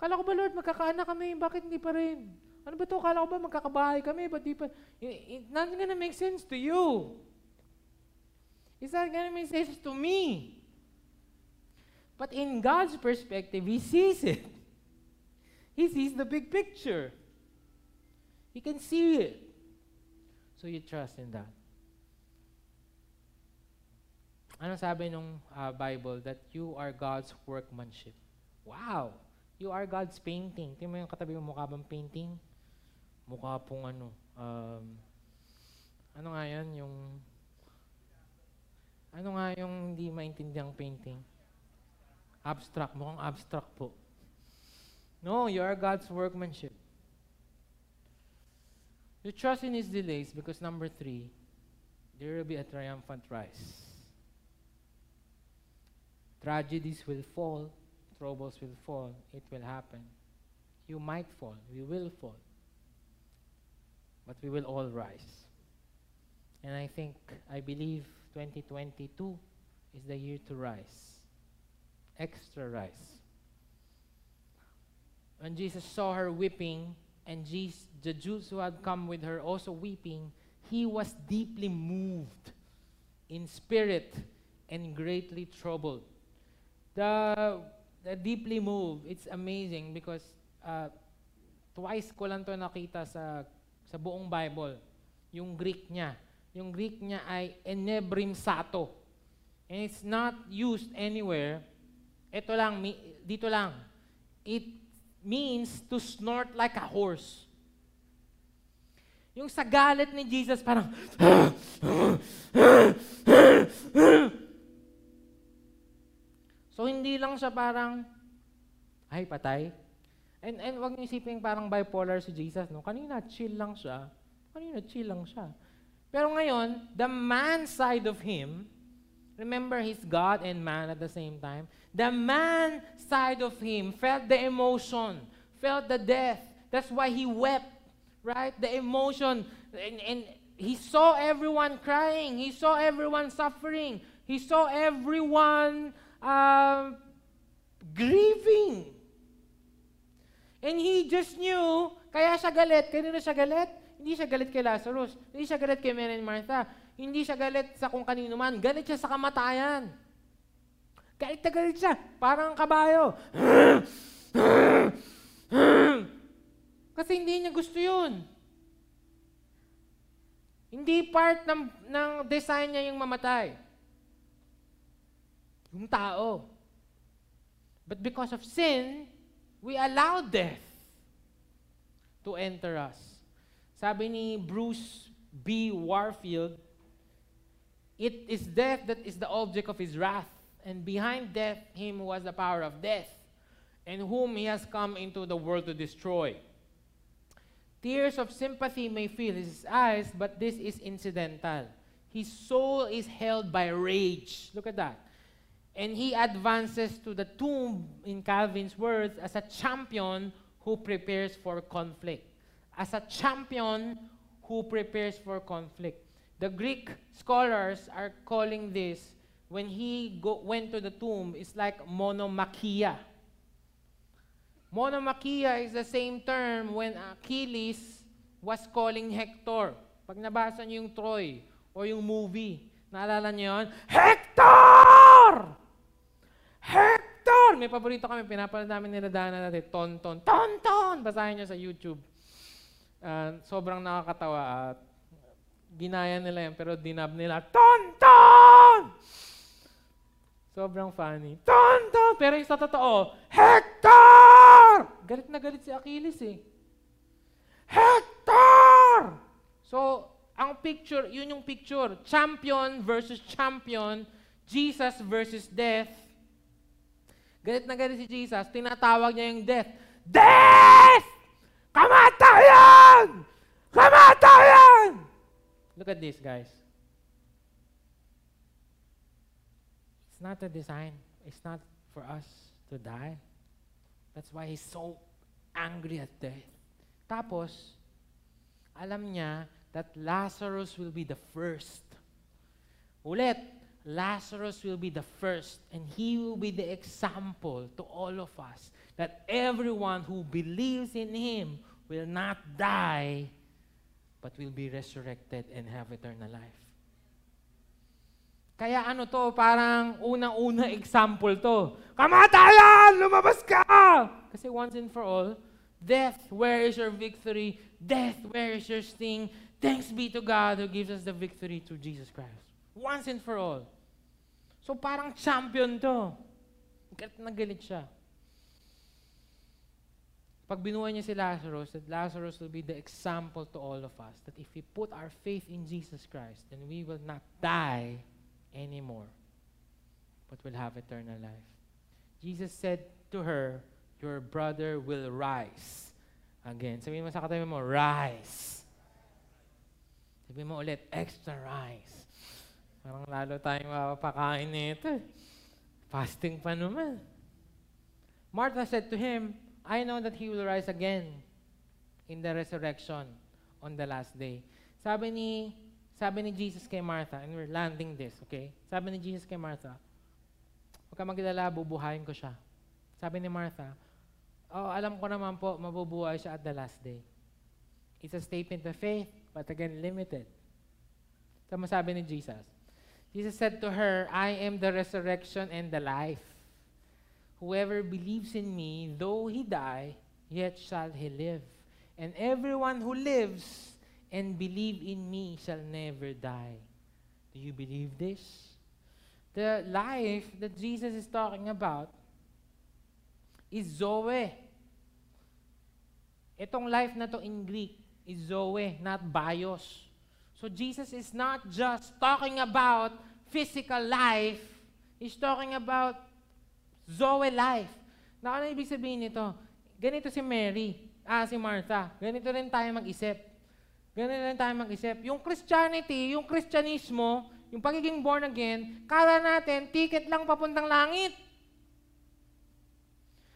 S1: Kala ko ba, Lord, magkakaanak kami? Bakit hindi pa rin? Ano ba to? Kala ko ba magkakabahay kami? Ba't di pa? It's not gonna make sense to you. Not gonna make sense to me. But in God's perspective, He sees it. He sees the big picture. He can see it. So you trust in that. Anong sabi nung uh, Bible? That you are God's workmanship. Wow! You are God's painting. Tingnan mo yung katabi mo, mukha bang painting? Mukha pong ano, um, ano nga yan, yung, ano nga yung hindi maintindihan painting? Abstract, mukhang abstract po. No, you are God's workmanship. You trust in His delays because number three, there will be a triumphant rise. Tragedies will fall, troubles will fall, it will happen. You might fall, we will fall, but we will all rise. And I think, I believe 2022 is the year to rise, extra rise. When Jesus saw her weeping, and Jesus, the Jews who had come with her also weeping, he was deeply moved in spirit and greatly troubled. The, the deeply moved, it's amazing because uh, twice ko lang to nakita sa, sa buong Bible. Yung Greek niya. Yung Greek niya ay enebrimsato. And it's not used anywhere. Ito lang, dito lang. It means to snort like a horse. Yung sa galit ni Jesus, parang, So, hindi lang siya parang, ay, patay. And, and wag niyo isipin parang bipolar si Jesus, no? Kanina, chill lang siya. Kanina, chill lang siya. Pero ngayon, the man side of him, remember he's God and man at the same time, The man side of him felt the emotion, felt the death. That's why he wept, right? The emotion. And, and he saw everyone crying, he saw everyone suffering, he saw everyone uh, grieving. And he just knew, kaya siya galit. Kanino siya galit? Hindi siya galit kay Lazarus. Hindi siya galit kay Mary and Martha. Hindi siya galit sa kung kanino man. Galit siya sa kamatayan. Galit na galit siya. Parang kabayo. Kasi hindi niya gusto yun. Hindi part ng, ng design niya yung mamatay. Yung tao. But because of sin, we allow death to enter us. Sabi ni Bruce B. Warfield, it is death that is the object of his wrath and behind death him who has the power of death, and whom he has come into the world to destroy. Tears of sympathy may fill his eyes, but this is incidental. His soul is held by rage. Look at that. And he advances to the tomb, in Calvin's words, as a champion who prepares for conflict. As a champion who prepares for conflict. The Greek scholars are calling this when he go, went to the tomb is like monomachia. Monomachia is the same term when Achilles was calling Hector. Pag nabasa niyo yung Troy o yung movie, naalala niyo yun? Hector! Hector! May paborito kami, pinapanood namin nila Dana natin, Tonton. Tonton! Basahin niyo sa YouTube. Uh, sobrang nakakatawa at ginaya nila yan, pero dinab nila, Tonton! Sobrang funny. Tonto! Pero yung sa totoo, Hector! Galit na galit si Achilles eh. Hector! So, ang picture, yun yung picture. Champion versus champion. Jesus versus death. Galit na galit si Jesus. Tinatawag niya yung death. Death! Kamatayan! Look at this, guys. It's not a design. It's not for us to die. That's why he's so angry at death. Tapos, alam niya that Lazarus will be the first. Ulit, Lazarus will be the first, and he will be the example to all of us that everyone who believes in him will not die, but will be resurrected and have eternal life. Kaya ano to, parang unang-una example to. Kamatayan! Lumabas ka! Kasi once and for all, death, where is your victory? Death, where is your sting? Thanks be to God who gives us the victory through Jesus Christ. Once and for all. So parang champion to. Galit na galit siya. Pag binuhay niya si Lazarus, that Lazarus will be the example to all of us that if we put our faith in Jesus Christ, then we will not die anymore, but will have eternal life. Jesus said to her, Your brother will rise again. Sabihin mo sa katabi mo, rise. Sabihin mo ulit, extra rise. Parang lalo tayong mapapakain nito. Fasting pa naman. Martha said to him, I know that he will rise again in the resurrection on the last day. Sabi ni sabi ni Jesus kay Martha, and we're landing this, okay? Sabi ni Jesus kay Martha, huwag ka magdala, bubuhayin ko siya. Sabi ni Martha, oh, alam ko naman po, mabubuhay siya at the last day. It's a statement of faith, but again, limited. Tama sabi ni Jesus. Jesus said to her, I am the resurrection and the life. Whoever believes in me, though he die, yet shall he live. And everyone who lives and believe in me shall never die. Do you believe this? The life that Jesus is talking about is Zoe. Itong life na to in Greek is Zoe, not bios. So Jesus is not just talking about physical life, He's talking about Zoe life. Na ano ibig sabihin nito? Ganito si Mary, ah, si Martha. Ganito rin tayo mag-isip. Ganito rin tayo mag-isip. Yung Christianity, yung Christianismo, yung pagiging born again, kala natin, ticket lang papuntang langit.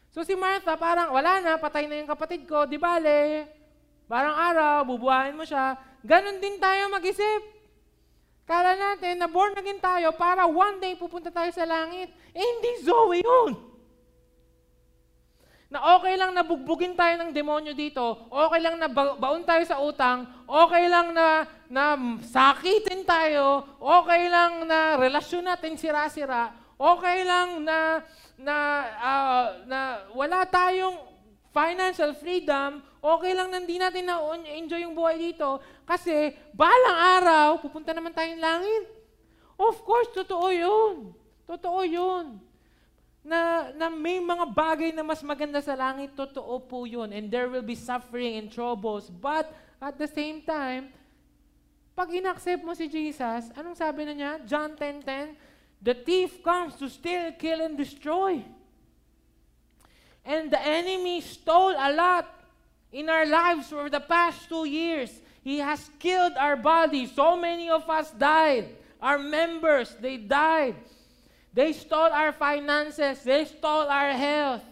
S1: So si Martha, parang wala na, patay na yung kapatid ko, di bale, parang araw, bubuhayin mo siya. Ganon din tayo mag-isip. Kala natin na born again tayo para one day pupunta tayo sa langit. Eh, hindi Zoe yun. Na okay lang na bugbugin tayo ng demonyo dito, okay lang na ba- baon tayo sa utang, okay lang na, na sakitin tayo, okay lang na relasyon natin sira-sira, okay lang na, na, ah, na wala tayong financial freedom, okay lang na hindi natin na-enjoy yung buhay dito kasi balang araw, pupunta naman tayong langit. Of course, totoo yun. Totoo yun. Na, na may mga bagay na mas maganda sa langit, totoo po yun. And there will be suffering and troubles. But at the same time, pag inaccept mo si Jesus, anong sabi na niya? John 10.10, The thief comes to steal, kill, and destroy. And the enemy stole a lot in our lives for the past two years. He has killed our body. So many of us died. Our members, they died. They stole our finances. They stole our health.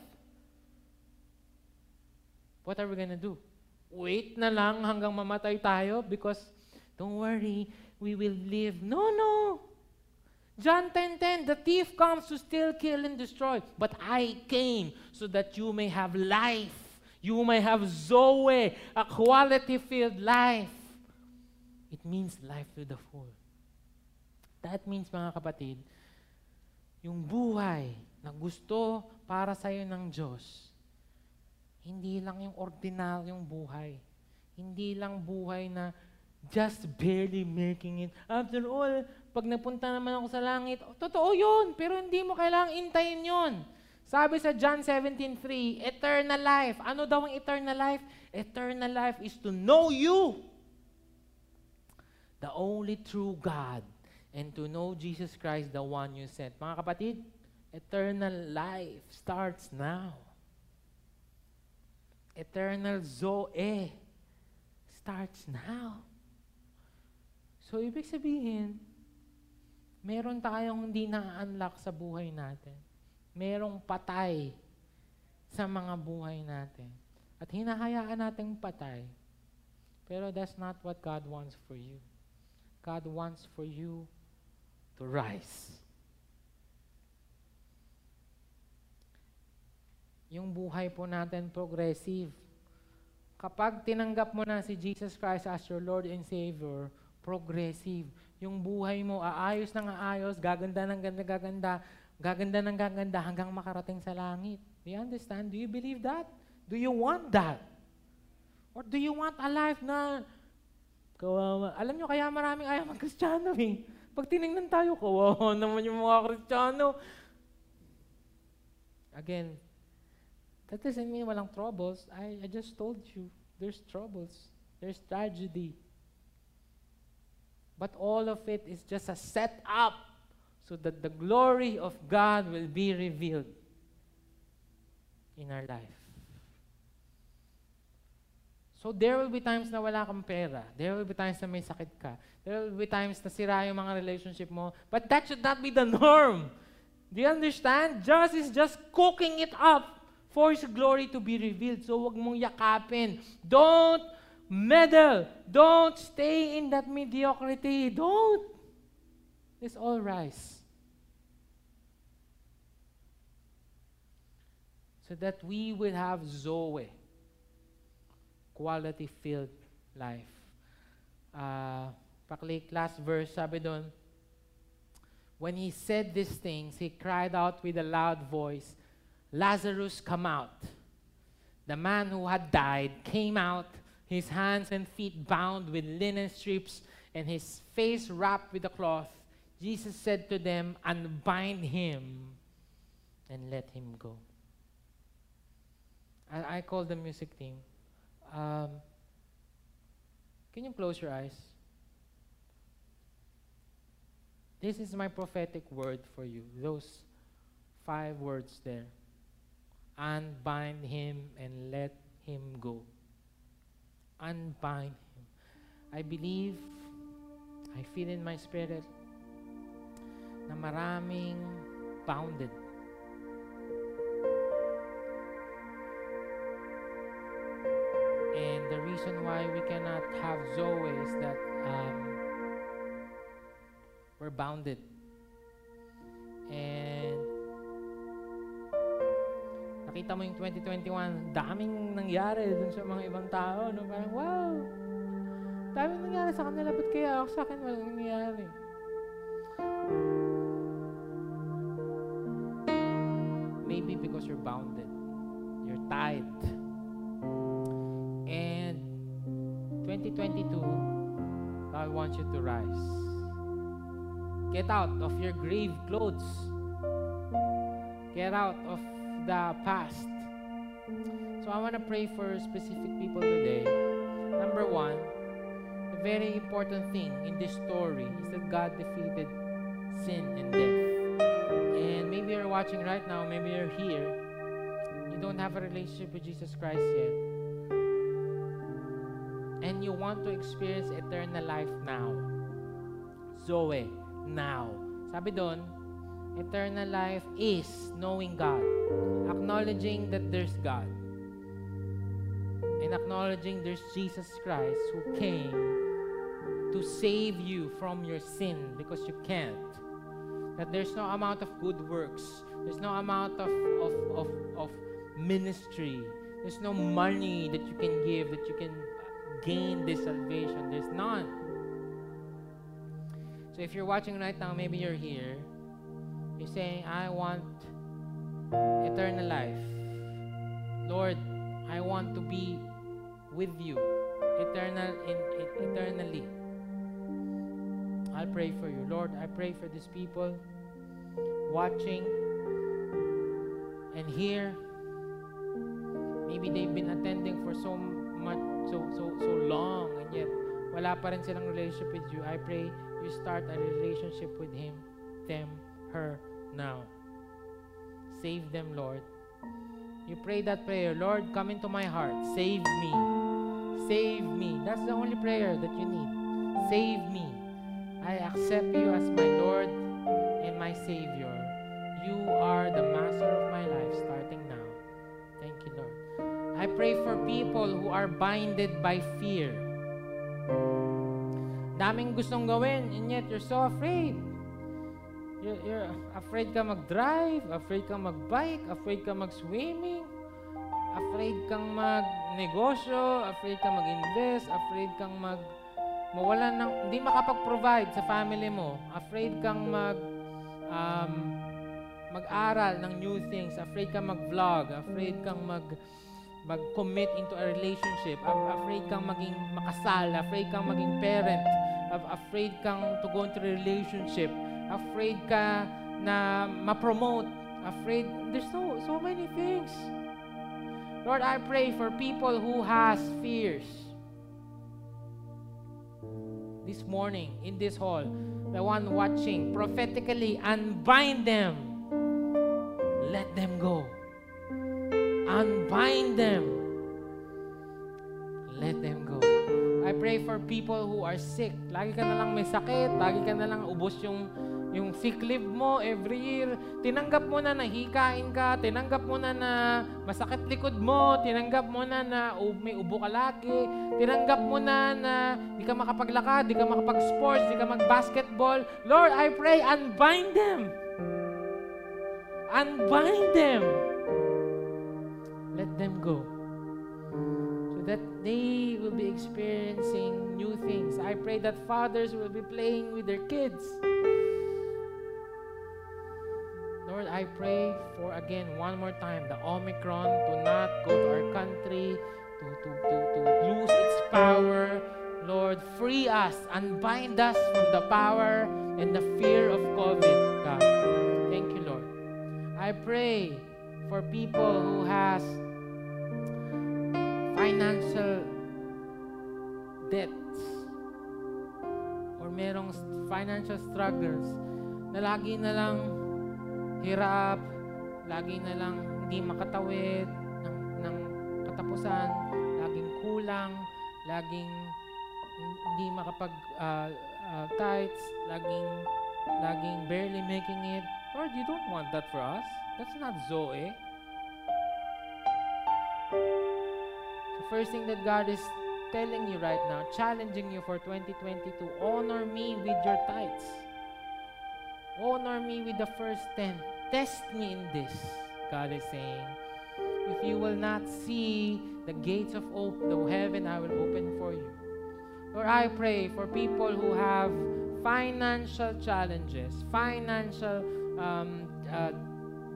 S1: What are we gonna do? Wait na lang hanggang mamatay tayo because don't worry, we will live. No, no. John 10:10, the thief comes to steal, kill, and destroy. But I came so that you may have life. You may have Zoe, a quality-filled life. It means life to the full. That means, mga kapatid, yung buhay na gusto para sa'yo ng Diyos, hindi lang yung ordinaryong buhay. Hindi lang buhay na just barely making it. After all, pag napunta naman ako sa langit, totoo yun, pero hindi mo kailangang intayin yun. Sabi sa John 17.3, eternal life. Ano daw ang eternal life? Eternal life is to know you, the only true God, and to know Jesus Christ, the one you sent. Mga kapatid, eternal life starts now. Eternal Zoe starts now. So, ibig sabihin, meron tayong hindi na-unlock sa buhay natin. Merong patay sa mga buhay natin. At hinahayaan nating patay. Pero that's not what God wants for you. God wants for you to rise. Yung buhay po natin progressive. Kapag tinanggap mo na si Jesus Christ as your Lord and Savior, progressive. Yung buhay mo, aayos ng aayos, gaganda ng ganda, gaganda, gaganda ng gaganda hanggang makarating sa langit. Do you understand? Do you believe that? Do you want that? Or do you want a life na, alam nyo, kaya maraming ayaw mag-Kristiyano eh. Pag tinignan tayo, kawawa naman yung mga Kristiyano. Again, that doesn't mean walang troubles. I, I just told you, there's troubles. There's tragedy. But all of it is just a setup so that the glory of God will be revealed in our life. So there will be times na wala kang pera. There will be times na may sakit ka. There will be times na sira yung mga relationship mo. But that should not be the norm. Do you understand? Jesus is just cooking it up for His glory to be revealed. So wag mong yakapin. Don't meddle. Don't stay in that mediocrity. Don't. Let's all rise. So that we will have Zoe quality-filled life. Uh, last verse, sabi When he said these things, he cried out with a loud voice, Lazarus, come out. The man who had died came out, his hands and feet bound with linen strips, and his face wrapped with a cloth. Jesus said to them, Unbind him and let him go. I, I call the music team. Um, can you close your eyes? This is my prophetic word for you. Those five words there. Unbind him and let him go. Unbind him. I believe, I feel in my spirit na maraming bounded reason why we cannot have Zoe is that um, we're bounded. And nakita mo yung 2021, daming nangyari dun sa mga ibang tao. No? Parang, wow! Daming nangyari sa kanila, ba't kaya ako sa akin walang nangyari? Maybe because you're bounded. 2022, God wants you to rise. Get out of your grave clothes. Get out of the past. So I want to pray for specific people today. Number one, the very important thing in this story is that God defeated sin and death. And maybe you're watching right now, maybe you're here, you don't have a relationship with Jesus Christ yet and you want to experience eternal life now. Zoe, now. Sabi doon, eternal life is knowing God, acknowledging that there's God, and acknowledging there's Jesus Christ who came to save you from your sin because you can't. That there's no amount of good works, there's no amount of, of, of, of ministry, there's no money that you can give, that you can gain this salvation. There's none. So if you're watching right now, maybe you're here, you're saying, I want eternal life. Lord, I want to be with you eternal in, in, eternally. I'll pray for you. Lord, I pray for these people watching and here. Maybe they've been attending for so much so so so long and yet wala pa rin silang relationship with you, I pray you start a relationship with him, them, her now. Save them, Lord. You pray that prayer, Lord, come into my heart. Save me. Save me. That's the only prayer that you need. Save me. I accept you as my Lord and my Savior. You are the master of my life starting now. Pray for people who are binded by fear. Daming gustong gawin, and yet you're so afraid. You're, you're afraid ka mag-drive, afraid ka mag-bike, afraid ka mag-swimming, afraid kang mag-negosyo, afraid kang mag-invest, afraid kang mag mawalan ng hindi makapag-provide sa family mo, afraid kang mag um, mag-aral ng new things, afraid kang mag-vlog, afraid kang mag mag-commit into a relationship, afraid kang maging makasal, afraid kang maging parent, af- afraid kang to go into a relationship, afraid ka na ma-promote, afraid, there's so, so many things. Lord, I pray for people who has fears. This morning, in this hall, the one watching, prophetically, unbind them. Let them go. Unbind them. Let them go. I pray for people who are sick. Lagi ka na lang may sakit, lagi ka na lang ubos yung yung sick leave mo every year. Tinanggap mo na nahikain ka, tinanggap mo na na masakit likod mo, tinanggap mo na na may ubo ka lagi, tinanggap mo na na di ka makapaglakad, di ka makapag-sports, di ka mag-basketball. Lord, I pray, unbind them. Unbind them. Let them go So that they will be experiencing new things. I pray that fathers will be playing with their kids. Lord, I pray for again one more time the Omicron to not go to our country, to, to, to, to lose its power. Lord, free us, unbind us from the power and the fear of COVID, God. Thank you, Lord. I pray for people who has financial debts or merong financial struggles na lagi na lang hirap, lagi na lang hindi makatawid ng, ng katapusan, laging kulang, laging hindi makapag uh, uh, tights, laging laging barely making it. Lord, you don't want that for us. That's not Zoe. First thing that God is telling you right now, challenging you for 2022, honor me with your tithes. Honor me with the first 10. Test me in this, God is saying. If you will not see the gates of op- the heaven, I will open for you. Lord, I pray for people who have financial challenges, financial um, uh,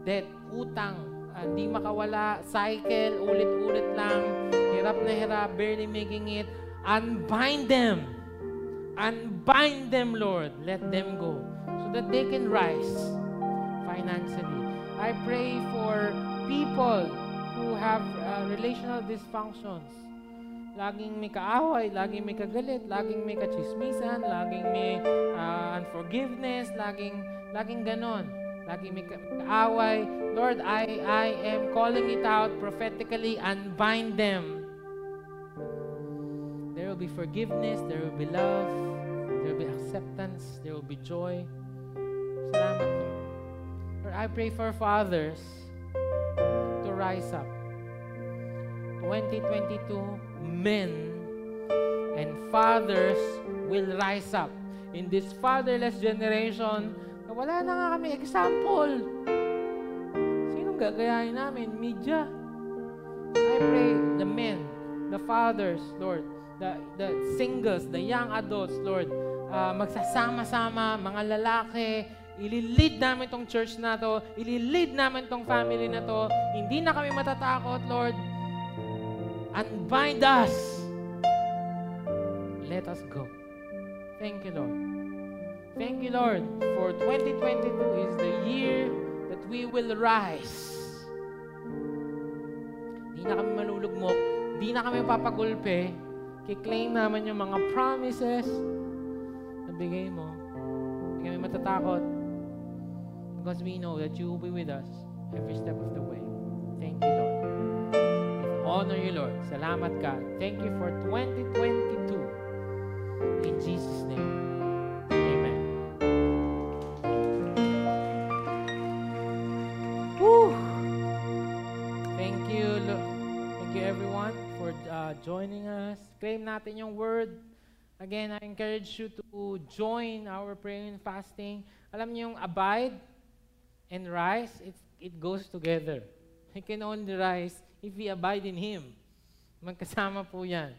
S1: debt, utang, hindi uh, makawala, cycle, ulit-ulit lang, hirap na hirap, barely making it. Unbind them. Unbind them, Lord. Let them go that they can rise financially. I pray for people who have uh, relational dysfunctions. Laging may kaaway, laging may kagalit, laging may kachismisan, laging may uh, unforgiveness, laging, laging ganon. Laging may kaaway. Lord, I, I am calling it out prophetically and bind them. There will be forgiveness, there will be love, there will be acceptance, there will be joy. Salamat, Lord. Lord, I pray for fathers to rise up. 2022, men and fathers will rise up. In this fatherless generation, wala na nga kami example. Sinong gagayahin namin? Media. I pray the men, the fathers, Lord, the, the singles, the young adults, Lord, uh, magsasama-sama, mga lalaki, Ililid namin tong church na to. Ililid namin tong family na to. Hindi na kami matatakot, Lord. Unbind us. Let us go. Thank you, Lord. Thank you, Lord, for 2022 is the year that we will rise. Hindi na kami malulugmok. Hindi na kami papagulpe. Kiklaim naman yung mga promises na bigay mo. Hindi kami matatakot. because we know that you will be with us every step of the way. Thank you, Lord. We honor you, Lord. Salamat God. Thank you for 2022. In Jesus' name. Amen. Uh, joining us. Claim natin yung word. Again, I encourage you to join our prayer and fasting. Alam niyo yung abide, and rise, it, it goes together. He can only rise if we abide in Him. Magkasama po yan.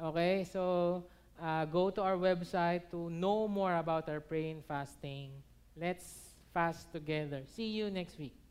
S1: Okay? So, uh, go to our website to know more about our praying fasting. Let's fast together. See you next week.